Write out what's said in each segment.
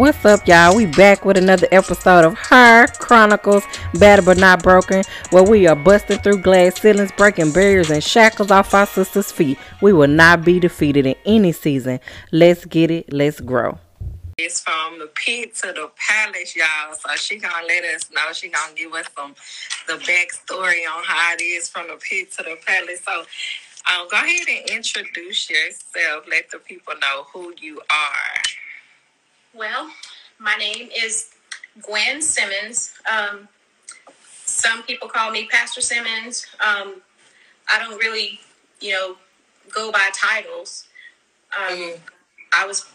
What's up, y'all? We back with another episode of Her Chronicles, Battered But Not Broken, where we are busting through glass ceilings, breaking barriers and shackles off our sisters' feet. We will not be defeated in any season. Let's get it. Let's grow. It's from the pit to the palace, y'all. So she gonna let us know. She gonna give us some the backstory on how it is from the pit to the palace. So um, go ahead and introduce yourself. Let the people know who you are. Well, my name is Gwenn Simmons. Um, some people call me Pastor Simmons. Um, I don't really, you know, go by titles. Um, Mhm. I was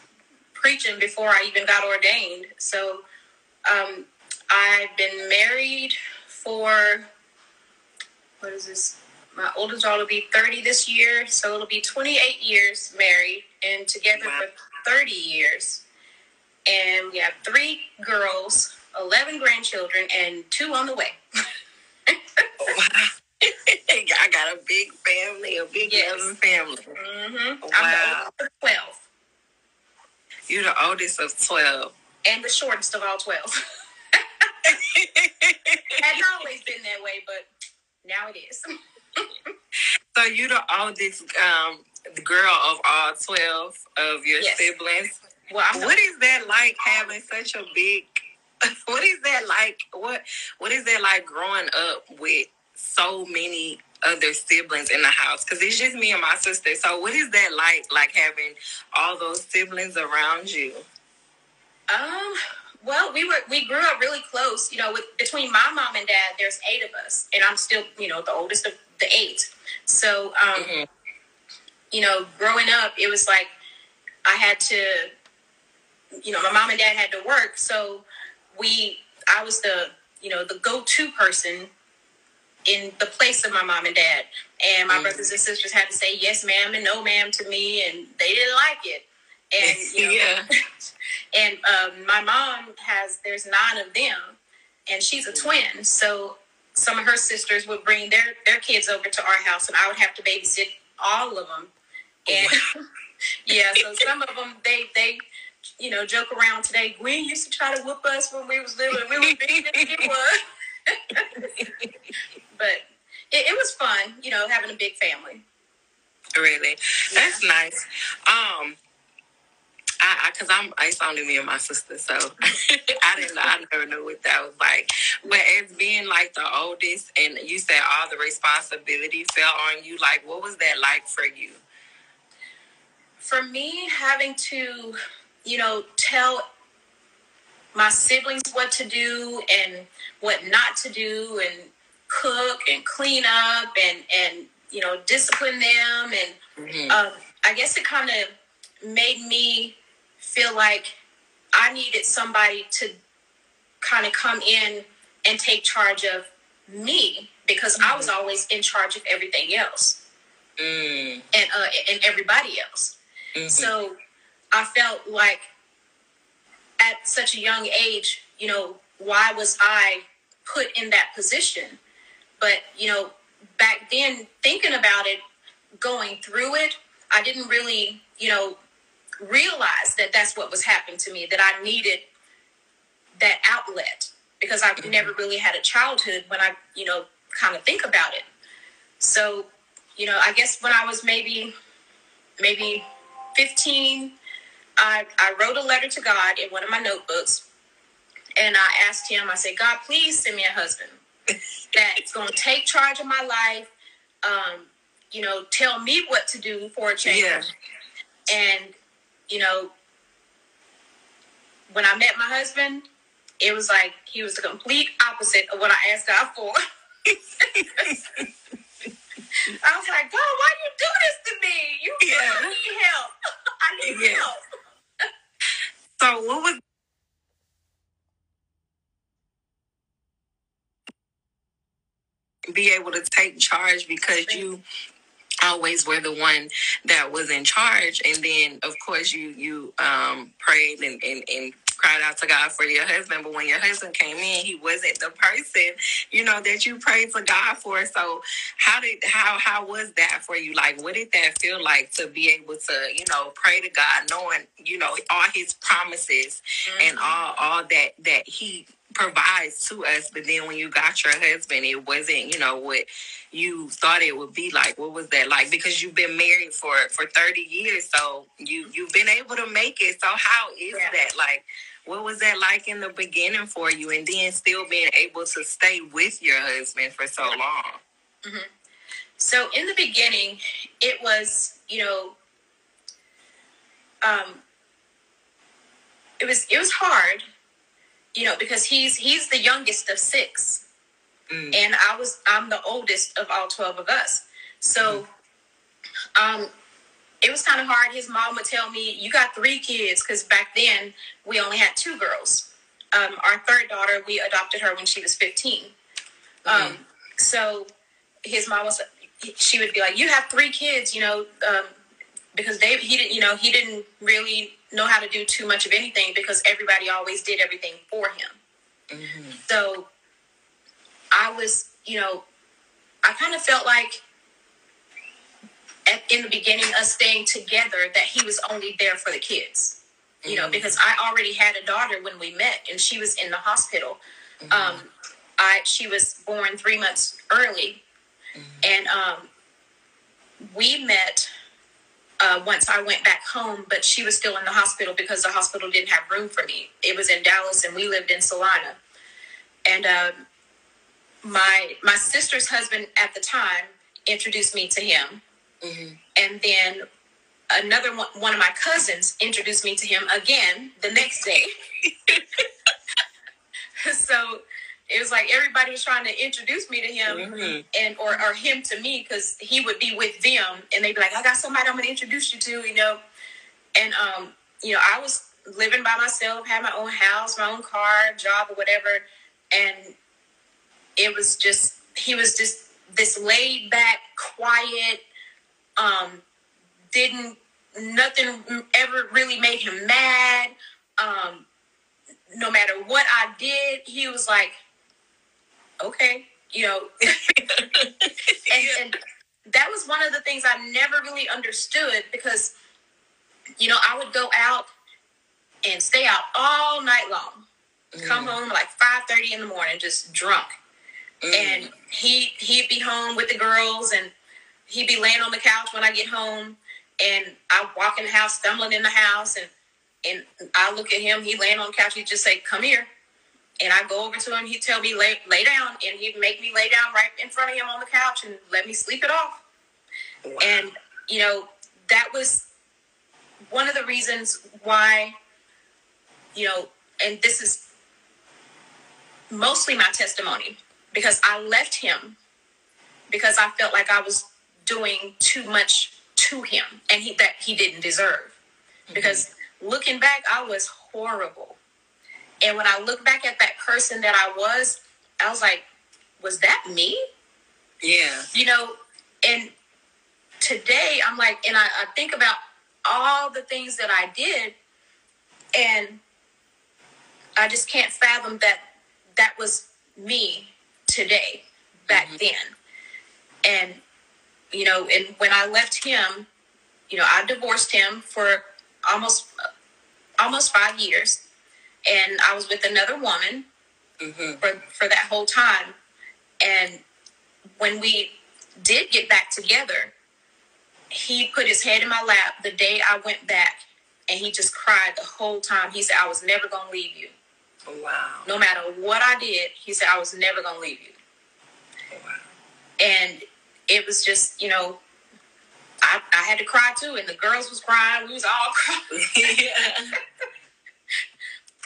preaching before I even got ordained. So um, I've been married for, what is this? My oldest daughter will be 30 this year. So it'll be 28 years married and together Wow. for 30 years and we have three girls, 11 grandchildren, and two on the way. I got a big family, a big Yes. loving family. Mm-hmm. Wow. I'm the oldest of 12 You're the oldest of twelve. and the shortest of all 12. Hadn't always been that way, but now it is. so you're the oldest um girl of all twelve of your Yes. siblings. Well, What is that like having such a big? What is that like? What What is that like growing up with so many other siblings in the house? Because it's just me and my sister. So what is that like? Like having all those siblings around you? um, well, we were we grew up really close. You know, with between my mom and dad, there's eight of us, and I'm still you know the oldest of the eight. So, um, Mhm. you know, growing up, it was like I had to, you know, my mom and dad had to work, so we, I was the, you know, the go-to person in the place of my mom and dad, and my Mhm. brothers and sisters had to say yes, ma'am, and no, ma'am to me, and they didn't like it, and you know, yeah. and um, my mom has there's nine of them and she's a twin. So some of her sisters would bring their their kids over to our house and i would have to babysit all of them. And yeah so some of them they they you know joke around today gwenn used to try to whoop us when we was little and we were bigger than she was but it, it was fun you know having a big family Really, that's nice. Um, I, I, cause I'm, it's only me and my sister, so I didn't, know, I never knew what that was like. But as being like the oldest, and you said all the responsibility fell on you, like what was that like for you? for me having to you know tell my siblings what to do and what not to do and cook and clean up and and you know discipline them. And Mhm. um, i guess it kind of made me feel like i needed somebody to kind of come in and take charge of me because i was always in charge of everything else. Mm, and uh, and everybody else. Mhm. so I felt like at such a young age, you know, why was I put in that position? But, you know, back then, thinking about it, going through it, I didn't really, you know, realize that that's what was happening to me, that I needed that outlet because I Mhm. never really had a childhood when I, you know, kind of think about it. So, you know, I guess when I was maybe, maybe 15, I, I wrote a letter to God in one of my notebooks. And I asked him, I said, God, please send me a husband that's going to take charge of my life, um, you know, tell me what to do for a change. Yeah. And, you know, when I met my husband, it was like he was the complete opposite of what I asked God for. I was like, God, why you do this to me? You Yeah. I need help. I need Yeah. help. So what was be able to take charge because you always were the one that was in charge. And then of course you you um prayed and, and, and cried out to God for your husband, but when your husband came in, he wasn't the person, you know, that you prayed to God for. So how did how how was that for you? Like what did that feel like to be able to, you know, pray to God knowing, you know, all his promises mm-hmm. and all all that that he provides to us but then when you got your husband it wasn't you know what you thought it would be like what was that like because you've been married for for 30 years so you you've been able to make it so how is yeah. that like what was that like in the beginning for you and then still being able to stay with your husband for so long mm-hmm. so in the beginning it was you know um it was it was hard you know, because he's he's the youngest of six, mm. and I was I'm the oldest of all twelve of us. So, mm. um, it was kind of hard. His mom would tell me, "You got three kids," because back then we only had two girls. Um, our third daughter, we adopted her when she was fifteen. Mm. Um, so his mom was, she would be like, "You have three kids," you know, um, because they he didn't, you know, he didn't really know how to do too much of anything because everybody always did everything for him. Mm-hmm. So I was, you know, I kind of felt like at, in the beginning, us staying together, that he was only there for the kids. Mm-hmm. You know, mm-hmm. because I already had a daughter when we met, and she was in the hospital. Mm-hmm. Um, I she was born three months early, mm-hmm. and um, we met uh, once I went back home, but she was still in the hospital because the hospital didn't have room for me. It was in Dallas, and we lived in Salina. And uh, my my sister's husband at the time introduced me to him, mm-hmm. and then another one, one of my cousins introduced me to him again the next day. so it was like everybody was trying to introduce me to him mm-hmm. and or, or him to me because he would be with them and they'd be like, I got somebody I'm gonna introduce you to, you know. And um, you know, I was living by myself, had my own house, my own car, job or whatever, and it was just he was just this laid back, quiet, um, didn't nothing ever really made him mad. Um, no matter what I did, he was like, okay, you know. and, and that was one of the things I never really understood because, you know, I would go out and stay out all night long. Mm. Come home like five thirty in the morning, just drunk. Mm. And he he'd be home with the girls, and he'd be laying on the couch when I get home. And I walk in the house, stumbling in the house, and and I look at him. He laying on the couch. He just say, "Come here." and I go over to him. He'd tell me lay lay down, and he'd make me lay down right in front of him on the couch and let me sleep it off. Wow. And you know that was one of the reasons why you know, and this is mostly my testimony because I left him because I felt like I was doing too much to him and he that he didn't deserve. Mm-hmm. Because looking back, I was horrible and when I look back at that person that I was, I was like, was that me? Yeah. You know, and today I'm like, and I, I think about all the things that I did, and I just can't fathom that that was me today, back mm-hmm. then. And, you know, and when I left him, you know, I divorced him for almost almost five years and I was with another woman mm-hmm. for for that whole time. And when we did get back together, he put his head in my lap the day I went back, and he just cried the whole time. He said, "I was never gonna leave you." Wow. No matter what I did, he said, "I was never gonna leave you." Wow. And it was just, you know, I, I had to cry too, and the girls was crying. We was all crying. yeah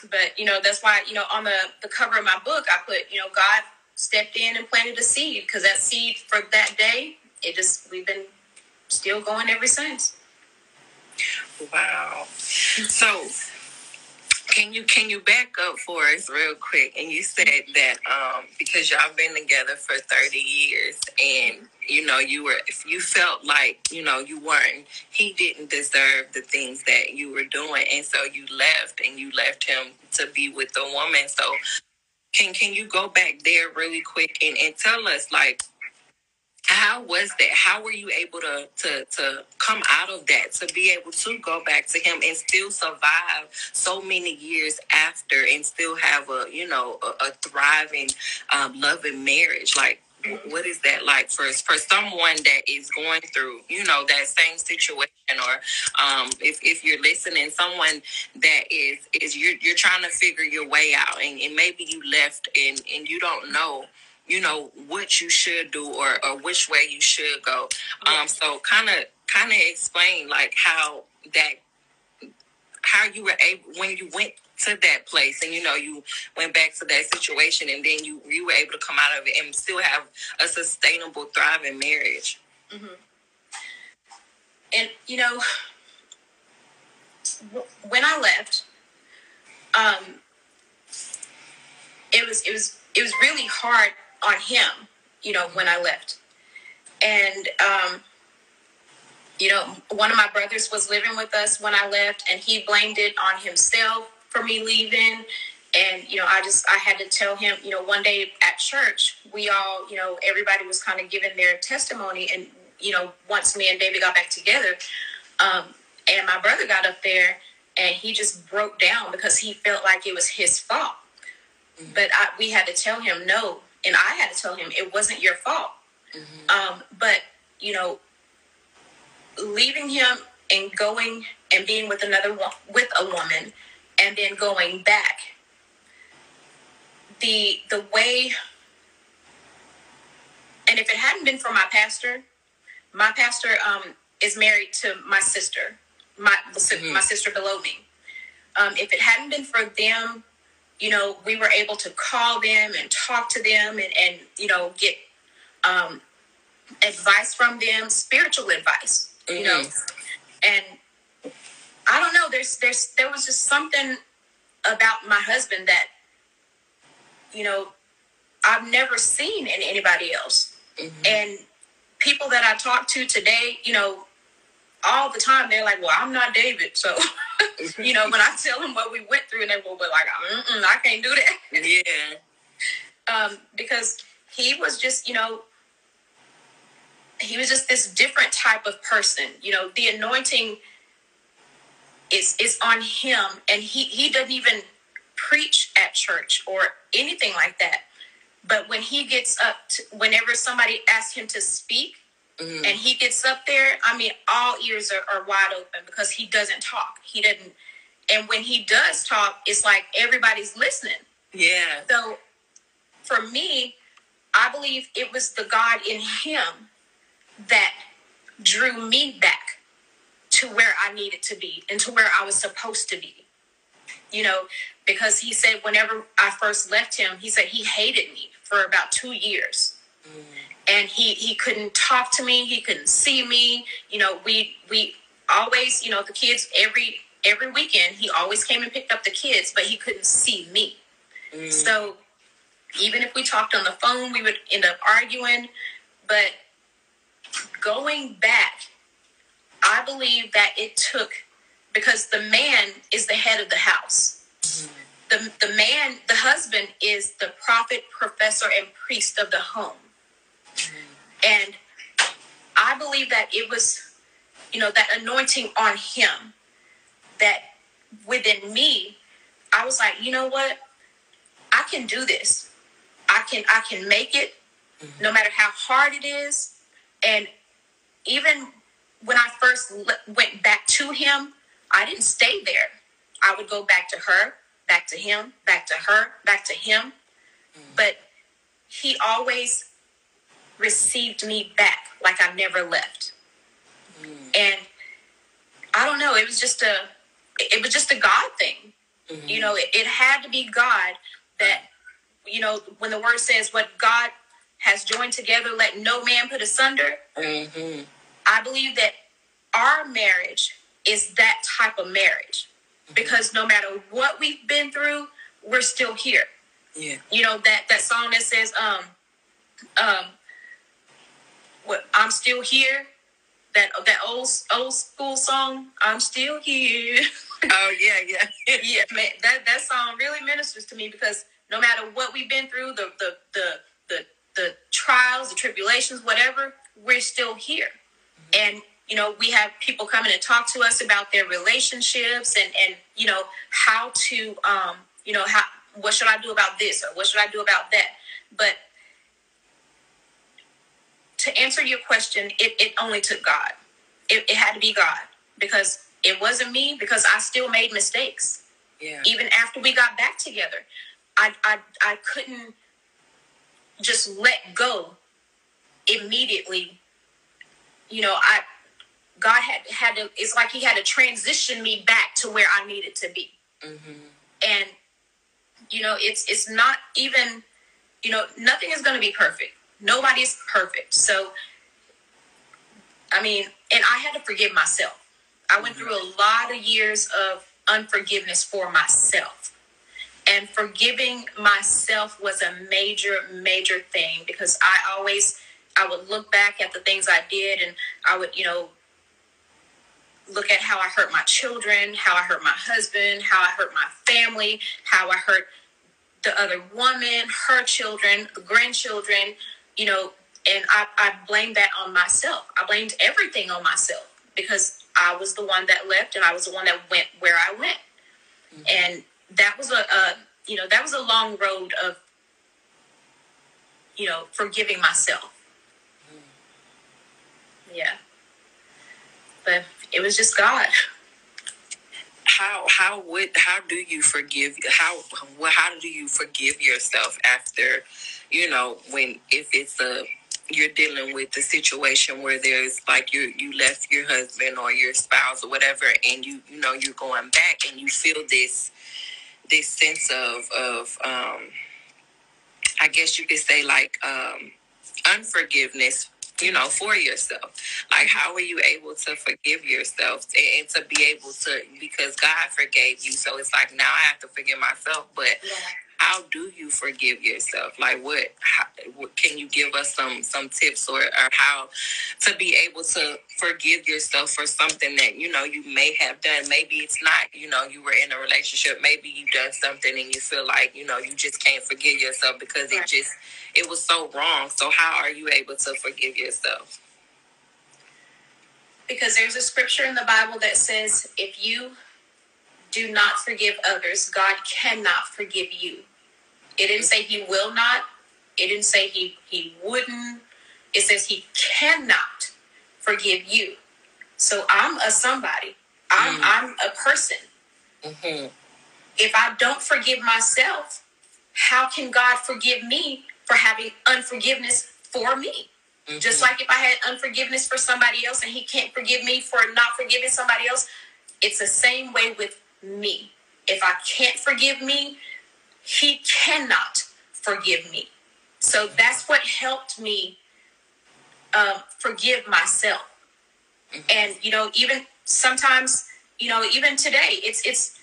but you know that's why you know on the the cover of my book i put you know god stepped in and planted a seed because that seed for that day it just we've been still going ever since wow so Can you can you back up for us real quick? And you said that um, because y'all been together for thirty years, and you know you were if you felt like you know you weren't he didn't deserve the things that you were doing, and so you left, and you left him to be with the woman. So can can you go back there really quick and, and tell us like how was that? How were you able to to to come out of that to be able to go back to him and still survive so many years after and still have a you know a, a thriving, um, loving marriage? Like, what is that like for for someone that is going through you know that same situation or um, if, if you're listening someone that is is you're, you're trying to figure your way out and, and maybe you left and and you don't know you know what you should do or, or which way you should go. Um, so kind of kind of explain like how that how you were able when you went to that place and you know you went back to that situation and then you you were able to come out of it and still have a sustainable thriving marriage mm-hmm. and you know when i left um it was it was it was really hard on him, you know, when I left. And, um, you know, one of my brothers was living with us when I left, and he blamed it on himself for me leaving. And, you know, I just, I had to tell him, you know, one day at church, we all, you know, everybody was kind of giving their testimony. And, you know, once me and David got back together, um, and my brother got up there and he just broke down because he felt like it was his fault. But I, we had to tell him, no, and I had to tell him it wasn't your fault. Mm-hmm. Um, but you know, leaving him and going and being with another with a woman, and then going back. The the way, and if it hadn't been for my pastor, my pastor um, is married to my sister, my mm-hmm. my sister below me. Um, if it hadn't been for them you know, we were able to call them and talk to them and, and you know, get um, advice from them, spiritual advice, mm-hmm. you know. Mm-hmm. And I don't know, there's there's there was just something about my husband that, you know, I've never seen in anybody else. Mm-hmm. And people that I talk to today, you know, all the time they're like, "Well, I'm not David," so you know, when I tell them what we went through, and they will be like, I can't do that. Yeah. um, because he was just, you know, he was just this different type of person. You know, the anointing is is on him, and he he doesn't even preach at church or anything like that. But when he gets up, to, whenever somebody asks him to speak, Mm. And he gets up there, I mean, all ears are, are wide open because he doesn't talk. He didn't. And when he does talk, it's like everybody's listening. Yeah. So for me, I believe it was the God in him that drew me back to where I needed to be and to where I was supposed to be. You know, because he said whenever I first left him, he said he hated me for about two years. And he he couldn't talk to me. He couldn't see me. You know we we always you know the kids every every weekend he always came and picked up the kids but he couldn't see me. Mm. so even if we talked on the phone we would end up arguing. But going back i believe that it took because the man is the head of the house. Mm. the, the man the husband is the prophet professor and priest of the home and I believe that it was, you know, that anointing on him that within me, I was like, you know what? I can do this. I can I can make it mm-hmm. no matter how hard it is. And even when I first le- went back to him, I didn't stay there. I would go back to her, back to him, back to her, back to him. Mm-hmm. But he always received me back like I never left. Mm. And I don't know, it was just a it was just a God thing. Mm-hmm. You know, it, it, had to be God that you know, when the word says what God has joined together, let no man put asunder. Mm-hmm. I believe that our marriage is that type of marriage. because no matter what we've been through, we're still here. Yeah. You know that that song that says, um, um, what I'm still here. That that old old school song, I'm still here. Oh yeah, yeah. yeah, man, that that song really ministers to me because no matter what we've been through, the the the the, the trials, the tribulations, whatever, we're still here. And you know, we have people coming and talk to us about their relationships and and you know how to um you know how what should I do about this or what should I do about that. But to answer your question, it, it only took God. It, it had to be God because it wasn't me because I still made mistakes. Yeah. Even after we got back together, I I I couldn't just let go immediately. You know, I God had had to. It's like He had to transition me back to where I needed to be. Mm-hmm. And you know, it's it's not even. You know, nothing is going to be perfect. Nobody's perfect. So, I mean, and I had to forgive myself. I went mm-hmm. through a lot of years of unforgiveness for myself. And forgiving myself was a major, major thing because I always I would look back at the things I did and I would, you know, look at how I hurt my children, how I hurt my husband, how I hurt my family, how I hurt the other woman, her children, grandchildren, you know, and I, I blamed that on myself. I blamed everything on myself because I was the one that left and I was the one that went where I went. Mm-hmm. And that was a, a, you know, that was a long road of, you know, forgiving myself. Mm-hmm. Yeah. But it was just God. how how would how do you forgive how how do you forgive yourself after you know when if it's a you're dealing with the situation where there's like you you left your husband or your spouse or whatever and you you know you're going back and you feel this this sense of of um I guess you could say like um unforgiveness you know, for yourself. Like, how are you able to forgive yourself and, to be able to, because God forgave you. So it's like, now I have to forgive myself. But yeah. How do you forgive yourself? Like, what, how, what, can you give us some, some tips or, or how to be able to forgive yourself for something that, you know, you may have done? Maybe it's not, you know, you were in a relationship. Maybe you done something and you feel like, you know, you just can't forgive yourself because it just, it was so wrong. So how are you able to forgive yourself? Because there's a scripture in the Bible that says if you do not forgive others, God cannot forgive you. It didn't say he will not. It didn't say he he wouldn't. It says he cannot forgive you. So I'm a somebody. I'm mm I'm a person. Mm-hmm. If I don't forgive myself, how can God forgive me for having unforgiveness for me. Mm-hmm. Just like if I had unforgiveness for somebody else and he can't forgive me for not forgiving somebody else, it's the same way with me. If I can't forgive me, he cannot forgive me. So that's what helped me uh, forgive myself. Mm-hmm. And you know, even sometimes, you know, even today, it's it's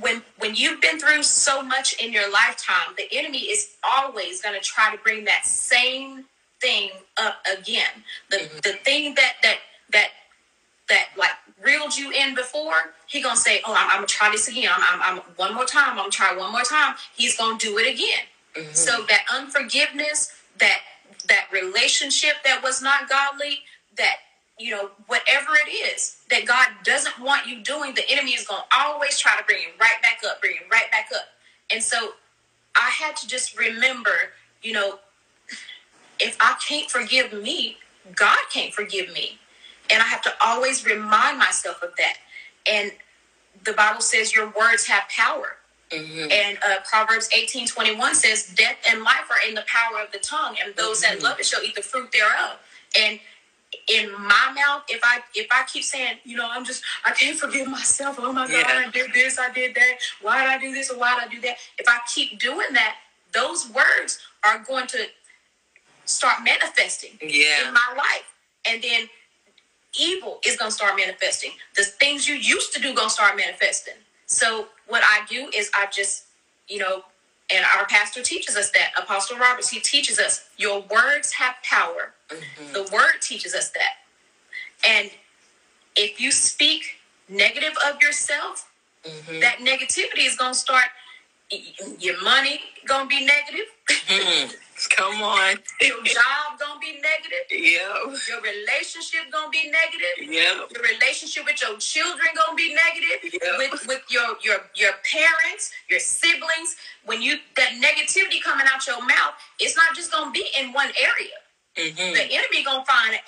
when when you've been through so much in your lifetime, the enemy is always going to try to bring that same thing up again. The mm-hmm. the thing that that that that like reeled you in before, he gonna say, "Oh, I'm, I'm gonna try this again. I'm, I'm, I'm, one more time. I'm gonna try one more time." He's gonna do it again. Mm-hmm. So that unforgiveness, that that relationship that was not godly, that you know, whatever it is that God doesn't want you doing, the enemy is to always try to bring you right back up, bring you right back up. And so I had to just remember, you know, if I can't forgive me, God can't forgive me. And I have to always remind myself of that. And the Bible says your words have power. Mm-hmm. And uh, Proverbs 18 21 says, Death and life are in the power of the tongue, and those mm-hmm. that love it shall eat the fruit thereof. And in my mouth if I if I keep saying, you know, I'm just I can't forgive myself. Oh my God, yeah. I did this, I did that. Why did I do this or why did I do that? If I keep doing that, those words are going to start manifesting yeah. in my life. And then evil is gonna start manifesting. The things you used to do gonna start manifesting. So what I do is I just, you know, and our pastor teaches us that. Apostle Roberts, he teaches us your words have power. Mm-hmm. The word teaches us that. And if you speak negative of yourself, mm-hmm. that negativity is going to start. Your money to be negative. Mm-hmm. Come on. Your job gonna be negative. Yeah. Your relationship gonna be negative. Yeah. Your relationship with your children gonna be negative. Yeah. With with your your your parents, your siblings. When you that negativity coming out your mouth, it's not just gonna be in one area. Mm-hmm. The enemy gonna find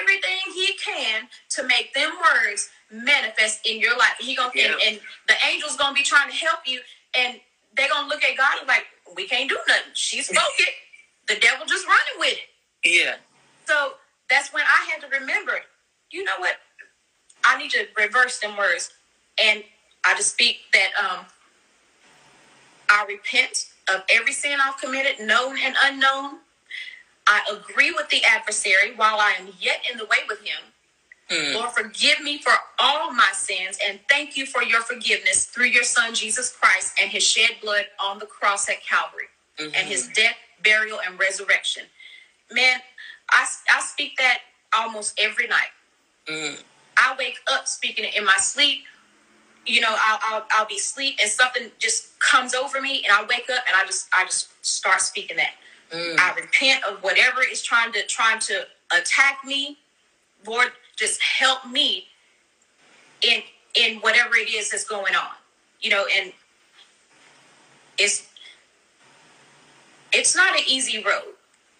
everything he can to make them words manifest in your life. He gonna yeah. and, and the angels gonna be trying to help you, and they gonna look at God like, we can't do nothing. She spoke it. The devil just running with it. Yeah. So that's when I had to remember, you know what? I need to reverse them words. And I just speak that um I repent of every sin I've committed, known and unknown. I agree with the adversary while I am yet in the way with him. Mm. Lord, forgive me for all my sins and thank you for your forgiveness through your son Jesus Christ and his shed blood on the cross at Calvary mm-hmm. and his death, burial, and resurrection. Man, I, I speak that almost every night. Mm. I wake up speaking it in my sleep. You know, I'll, I'll, I'll be asleep and something just comes over me and I wake up and I just I just start speaking that. Mm. I repent of whatever is trying to trying to attack me. Lord, just help me in in whatever it is that's going on you know and it's it's not an easy road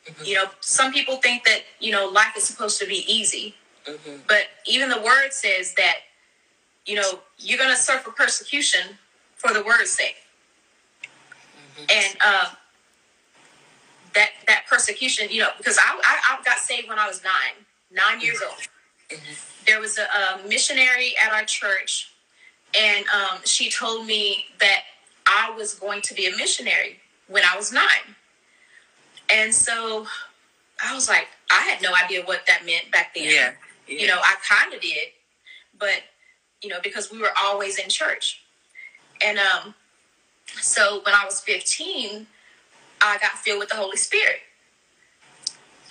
mm-hmm. you know some people think that you know life is supposed to be easy mm-hmm. but even the word says that you know you're going to suffer persecution for the word's sake mm-hmm. and uh, that that persecution you know because I, I, I got saved when i was nine nine years old. There was a, a, missionary at our church, and um, she told me that I was going to be a missionary when I was nine. And so I was like, I had no idea what that meant back then. Yeah. yeah. You know, I kind of did, but you know, because we were always in church. And um, so when I was 15, I got filled with the Holy Spirit.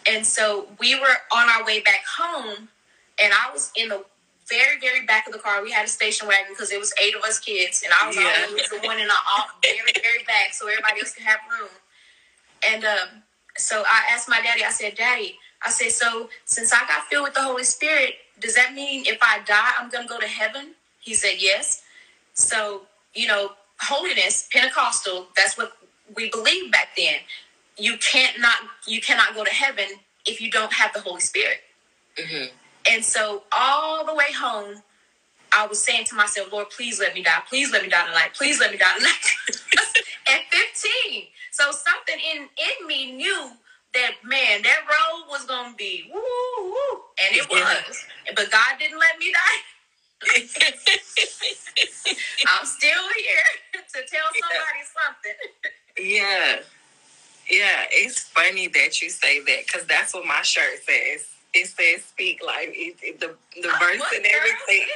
And so we were on our way back home and I was in the very, very back of the car. We had a station wagon because it was eight of us kids, and I was yeah. always the one in the very, very back, so everybody else could have room. And um, so I asked my daddy. I said, "Daddy," I said, "So since I got filled with the Holy Spirit, does that mean if I die, I'm going to go to heaven?" He said, "Yes." So you know, holiness, Pentecostal. That's what we believed back then. You can't not you cannot go to heaven if you don't have the Holy Spirit. Mm-hmm. And so all the way home, I was saying to myself, Lord, please let me die. Please let me die tonight. Please let me die tonight. At 15. So something in, in me knew that, man, that road was going to be woo, woo. And it was. But God didn't let me die. I'm still here to tell somebody something. yeah. Yeah, it's funny that you say that because that's what my shirt says it says speak life. It, it, the the verse and everything.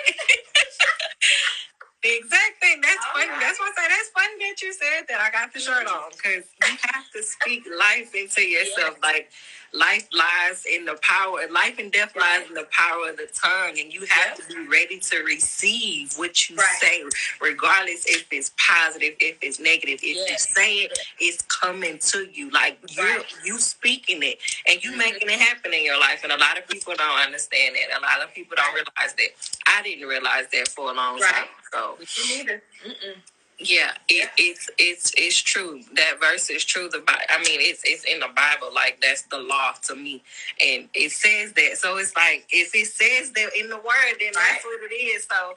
the exact thing. That's All funny. Right. That's why I say that's funny that you said that. I got the shirt on because you have to speak life into yourself. Yeah. Like life lies in the power, life and death right. lies in the power of the tongue, and you have yep. to be ready to receive what you right. say, regardless if it's positive, if it's negative. If yes. you say it, it's coming to you. Like you, you speaking it, and you mm-hmm. making it happen in your life. And a lot of people don't understand it. A lot of people don't realize that. I didn't realize that for a long time. So. Me neither. Mm-mm. Yeah, it, it's it's it's true. That verse is true. The I mean, it's it's in the Bible. Like that's the law to me, and it says that. So it's like if it says that in the word, then that's what it is. So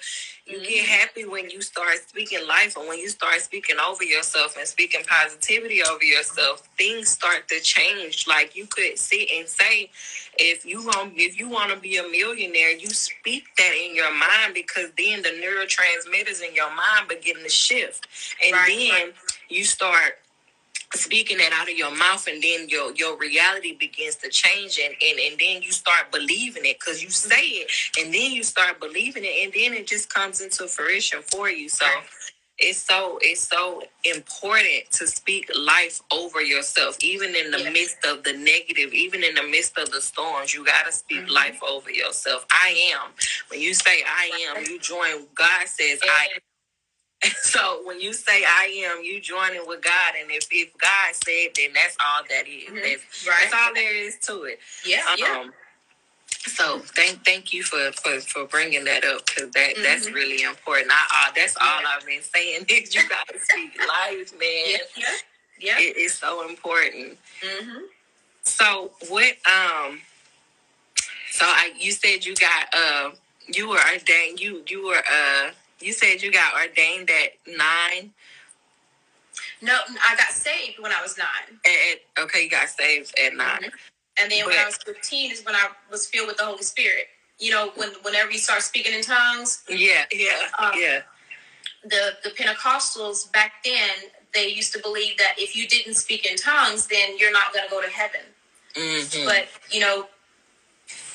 you mm-hmm. get happy when you start speaking life, and when you start speaking over yourself and speaking positivity over yourself, things start to change. Like you could sit and say, if you want if you want to be a millionaire, you speak that in your mind because then the neurotransmitters in your mind begin to shift, and right. then you start speaking that out of your mouth and then your your reality begins to change and and, and then you start believing it because you say it and then you start believing it and then it just comes into fruition for you. So it's so it's so important to speak life over yourself even in the midst of the negative even in the midst of the storms you got to speak mm-hmm. life over yourself i am when you say i am you join god says i am so when you say I am, you joining with God, and if, if God said, then that's all that is. Mm-hmm. That's, right. that's all there is to it. Yeah. Um, yeah. So thank thank you for for, for bringing that up because that mm-hmm. that's really important. I, uh, that's all yeah. I've been saying is you got to speak life, man. Yeah. Yeah. It is so important. Mm-hmm. So what um. So I you said you got uh you were ordained you you were uh you said you got ordained at nine. No, I got saved when I was nine. At, okay, you got saved at 9 mm-hmm. And then but, when I was fifteen is when I was filled with the Holy Spirit. You know, when whenever you start speaking in tongues. Yeah, yeah, um, yeah. The the Pentecostals back then they used to believe that if you didn't speak in tongues, then you're not going to go to heaven. Mm-hmm. But you know,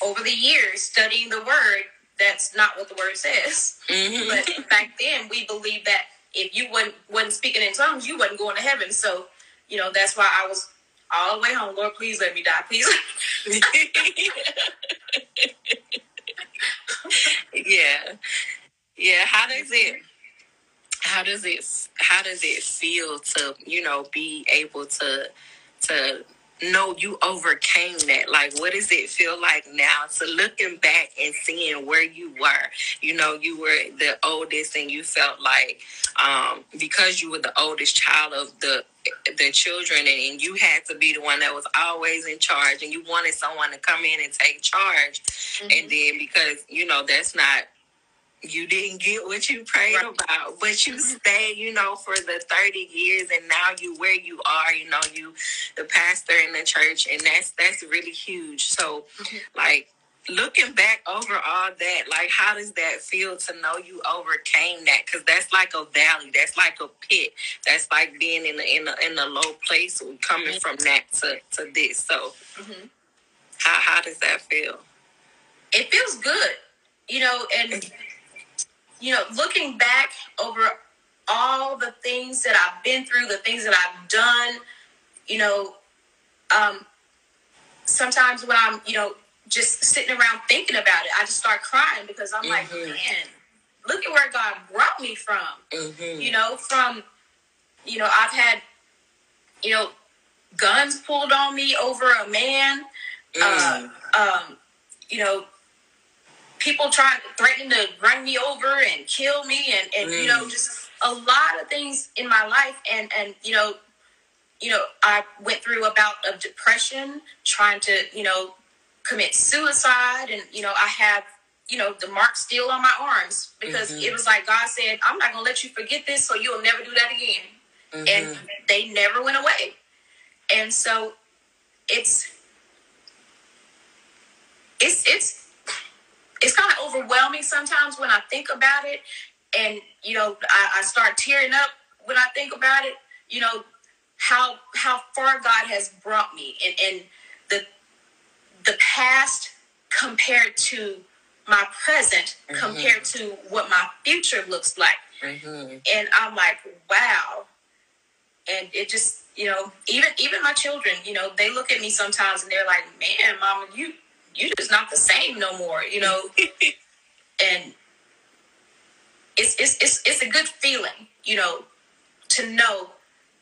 over the years studying the Word, that's not what the word says. Mm-hmm. But back then, we believed that if you wasn't, wasn't speaking in tongues, you wasn't going to heaven. So, you know, that's why I was all the way home. Lord, please let me die, please. yeah, yeah. How does it? How does it? How does it feel to you know be able to to know you overcame that? Like, what does it feel like now to looking back and seeing where you were? You know, you were the oldest, and you felt like um, because you were the oldest child of the the children, and you had to be the one that was always in charge, and you wanted someone to come in and take charge, mm-hmm. and then because you know that's not you didn't get what you prayed right. about, but you stayed, you know, for the 30 years and now you where you are, you know, you the pastor in the church and that's that's really huge. So mm-hmm. like looking back over all that, like how does that feel to know you overcame that? Because that's like a valley, that's like a pit, that's like being in the in a in a low place, or coming mm-hmm. from that to to this. So, mm-hmm. how how does that feel? It feels good, you know, and you know, looking back over all the things that I've been through, the things that I've done, you know, um, sometimes when I'm, you know, just sitting around thinking about it, I just start crying because I'm mm-hmm. like, man, look at where God brought me from. Mm-hmm. You know, from, you know, I've had, you know, guns pulled on me over a man. Mm. Uh, um, you know, people trying threatening to run me over and kill me and, and mm. you know mm. just a lot of things in my life and and you know you know i went through a bout of depression trying to you know commit suicide and you know i have you know the mark still on my arms because mm-hmm. it was like god said i'm not gonna let you forget this so you'll never do that again mm-hmm. and they never went away and so it's it's it's it's kind of overwhelming sometimes when I think about it. And, you know, I, I start tearing up when I think about it, you know, how how far God has brought me and, and the the past compared to my present mm-hmm. compared to what my future looks like. Mm-hmm. And I'm like, wow. And it just, you know, even even my children, you know, they look at me sometimes and they're like, Man, mama, you you're just not the same no more, you know. and it's, it's it's it's a good feeling, you know, to know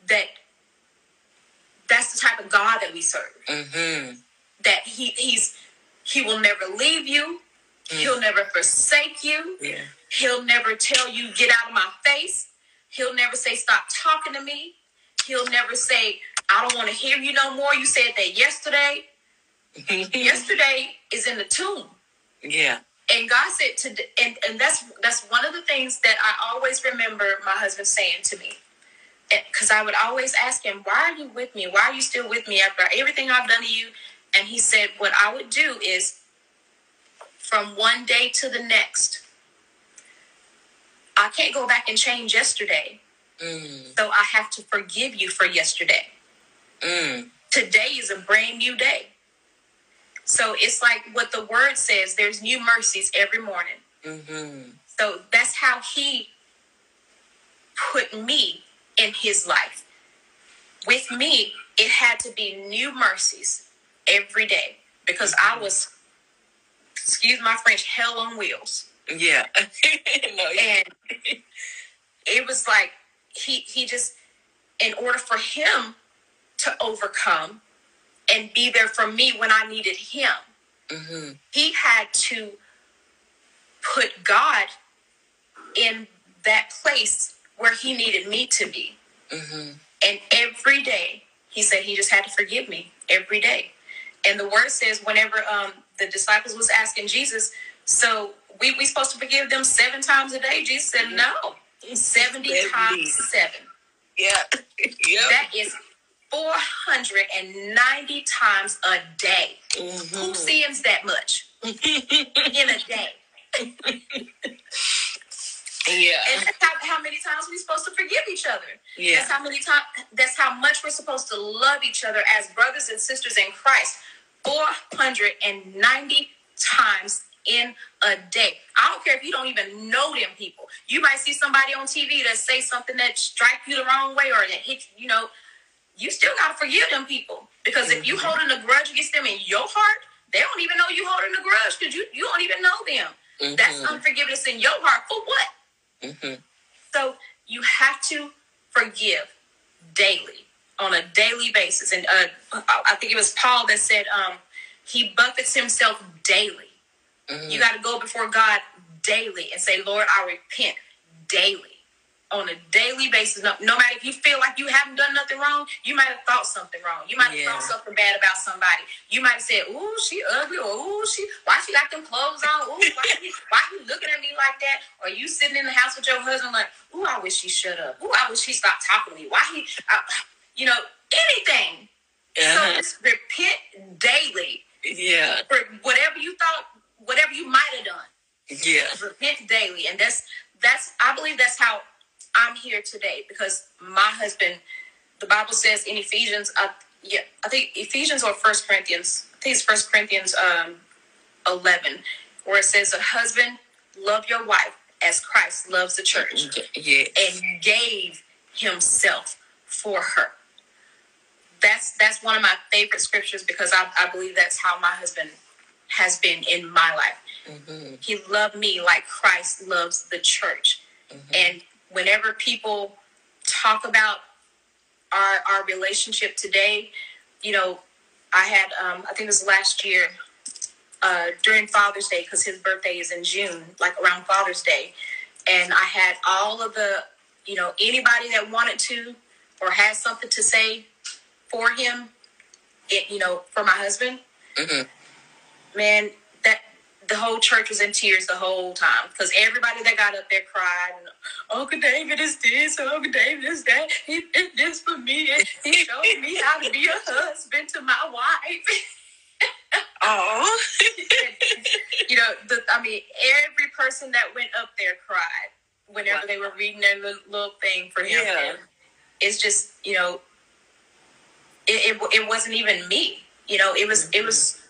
that that's the type of God that we serve. Mm-hmm. That he he's he will never leave you. Mm. He'll never forsake you. Yeah. He'll never tell you get out of my face. He'll never say stop talking to me. He'll never say I don't want to hear you no more. You said that yesterday. Yesterday is in the tomb. Yeah. And God said to and, and that's that's one of the things that I always remember my husband saying to me. Because I would always ask him, Why are you with me? Why are you still with me after everything I've done to you? And he said, What I would do is from one day to the next, I can't go back and change yesterday. Mm. So I have to forgive you for yesterday. Mm. Today is a brand new day. So it's like what the word says there's new mercies every morning. Mm-hmm. So that's how he put me in his life. With me, it had to be new mercies every day because I was, excuse my French, hell on wheels. Yeah. no. And it was like he he just in order for him to overcome and be there for me when I needed him, Mm-hmm. he had to put God in that place where he needed me to be. Mm-hmm. And every day, he said he just had to forgive me every day. And the word says, whenever um, the disciples was asking Jesus, so we we supposed to forgive them seven times a day? Jesus said, no, 70 Seventy. times seven. Yeah. yeah. That is 490 times a day. Who Mm-hmm. sins that much in a day? yeah. And that's how, how many times we supposed to forgive each other. Yeah. That's how many times. That's how much we're supposed to love each other as brothers and sisters in Christ. Four hundred and ninety times in a day. I don't care if you don't even know them people. You might see somebody on TV that say something that strike you the wrong way or that hit you. You know, you still gotta forgive them people because if you Mhm. holding a grudge against them in your heart, they don't even know you holding a grudge because you you don't even know them. That's Mhm. unforgiveness in your heart for what? Mhm. So you have to forgive daily, on a daily basis. And uh, I think it was Paul that said um, he buffets himself daily. You got to go before God daily and say, Lord, I repent daily. On a daily basis, no, no matter if you feel like you haven't done nothing wrong, you might have thought something wrong. You might have Yeah. thought something bad about somebody. You might have said, "Ooh, she ugly," or "Ooh, she why she got them clothes on?" Ooh, why he, why he looking at me like that? Or you sitting in the house with your husband like, "Ooh, I wish she shut up." Ooh, I wish she stopped talking to me. Why he, I, you know, anything. So Uh-huh. just repent daily Yeah. for whatever you thought, whatever you might have done Yeah. repent daily and that's that's i believe that's how i'm here today because my husband the bible says in ephesians uh, yeah i think ephesians or first corinthians i think it's first corinthians um 11 where it says a husband love your wife as christ loves the church Yeah. and gave himself for her that's that's one of my favorite scriptures because i, I believe that's how my husband has been in my life Mm-hmm. he loved me like Christ loves the church. Mm-hmm. And whenever people talk about our our relationship today, you know, I had um, I think it was last year uh, during Father's Day because his birthday is in June, like around Father's Day, and I had all of the you know anybody that wanted to or had something to say for him, it you know for my husband Mhm. man, the whole church was in tears the whole time because everybody that got up there cried. And, Uncle David is this, Uncle David is that. He did this for me. and He showed me how to be a husband to my wife. Oh. you know, the, I mean, every person that went up there cried whenever Wow. they were reading their little, little thing for him. Yeah. It's just, you know, it, it, it wasn't even me. You know, it was it was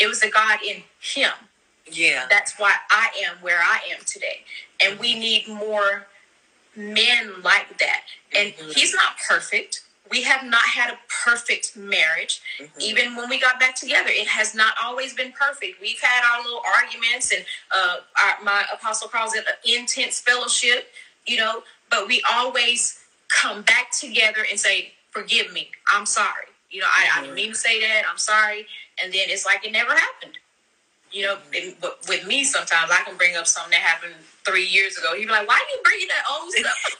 it was the God in him. Yeah. That's why I am where I am today. And we need more men like that. And Mhm. he's not perfect. We have not had a perfect marriage. Mhm. Even when we got back together, it has not always been perfect. We've had our little arguments, and uh, our, my apostle calls it an intense fellowship, you know, but we always come back together and say, Forgive me. I'm sorry. You know, I, I didn't mean to say that. I'm sorry. And then it's like it never happened. You know, and, but with me, sometimes I can bring up something that happened three years ago. He'd be like, "Why are you bringing that old stuff?"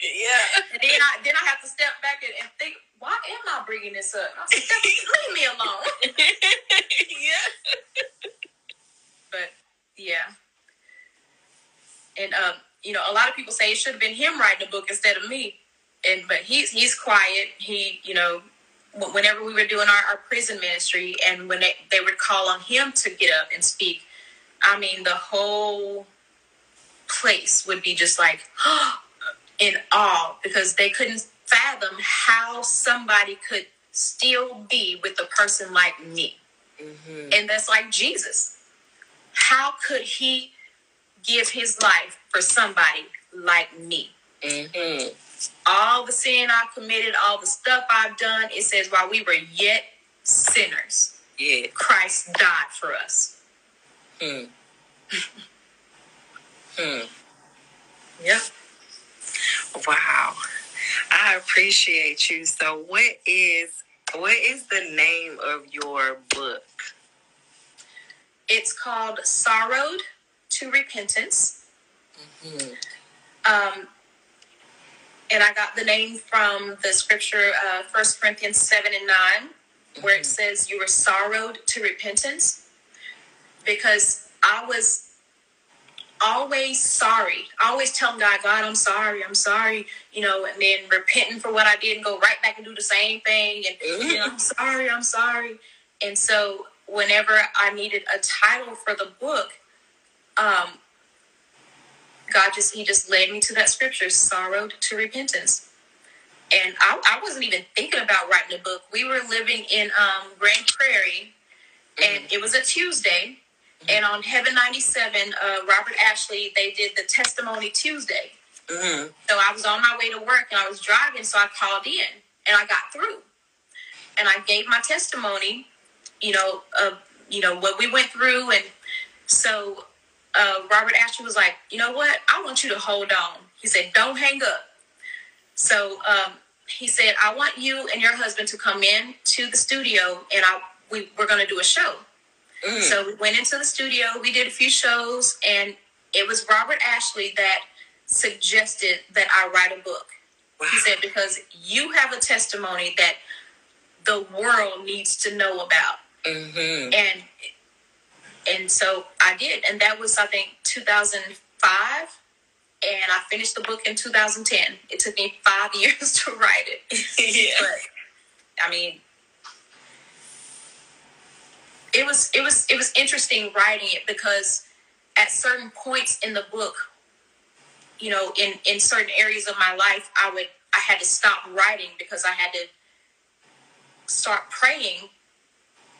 Yeah. and then I then I have to step back and, and think, "Why am I bringing this up?" I said, "Leave me alone." yeah. but yeah, and um, you know, a lot of people say it should have been him writing the book instead of me. And but he's he's quiet. He you know, whenever we were doing our, our prison ministry, and when they, they would call on him to get up and speak, I mean, the whole place would be just like in awe because they couldn't fathom how somebody could still be with a person like me. Mm-hmm. And that's like Jesus. How could he give his life for somebody like me? Mm-hmm. All the sin I've committed, all the stuff I've done, it says while we were yet sinners, Yeah. Christ died for us. Hmm. hmm. Yep. Wow. I appreciate you. So what is what is the name of your book? It's called Sorrowed to Repentance. Hmm. Um, and I got the name from the scripture, uh, 1 Corinthians 7 and 9, where it says, You were sorrowed to repentance. Because I was always sorry. I always telling God, God, I'm sorry, I'm sorry, you know, and then repenting for what I did and go right back and do the same thing. And, you know, I'm sorry, I'm sorry. And so whenever I needed a title for the book, um, God just he just led me to that scripture, sorrowed to repentance. And I, I wasn't even thinking about writing a book. We were living in um, Grand Prairie, and it was a Tuesday. And on Heaven 97, uh, Robert Ashley, they did the Testimony Tuesday. Mm-hmm. So I was on my way to work and I was driving, so I called in and I got through. And I gave my testimony, you know, of you know what we went through, and so uh, Robert Ashley was like, you know what, I want you to hold on. He said, don't hang up. So um, he said, I want you and your husband to come in to the studio, and I we we're going to do a show. Mm. So we went into the studio, we did a few shows, and it was Robert Ashley that suggested that I write a book. wow. He said, because you have a testimony that the world needs to know about. Mm-hmm. And and so I did. And that was I think 2005. And I finished the book in 2010. It took me five years to write it. yeah. But I mean it was it was it was interesting writing it because at certain points in the book, you know, in in certain areas of my life, I would I had to stop writing because I had to start praying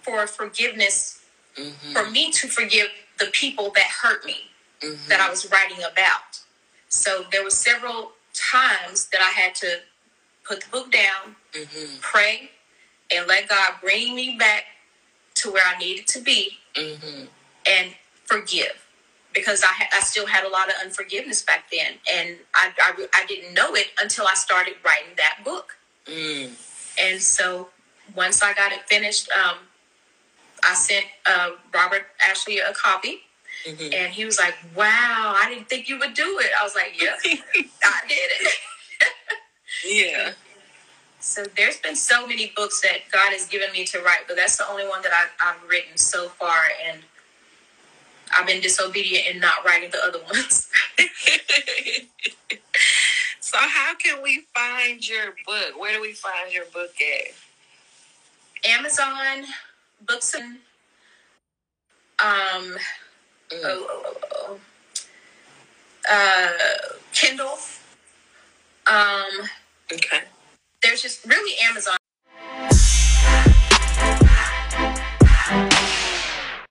for forgiveness Mm-hmm. for me to forgive the people that hurt me Mm-hmm. that I was writing about. So there were several times that I had to put the book down, Mm-hmm. pray, and let God bring me back to where I needed to be Mm-hmm. and forgive. Because I, ha- I still had a lot of unforgiveness back then, and I, I, I didn't know it until I started writing that book. Mm. And so once I got it finished, um, I sent uh, Robert Ashley a copy, Mm-hmm. and he was like, "Wow, I didn't think you would do it." I was like, "Yeah, I did it." Yeah. so there's been so many books that God has given me to write, but that's the only one that I've, I've written so far, and I've been disobedient in not writing the other ones. so how can we find your book? Where do we find your book at? Amazon, Books and um, Mm. oh, oh, oh, oh. uh, Kindle. Um, Okay. there's just really Amazon.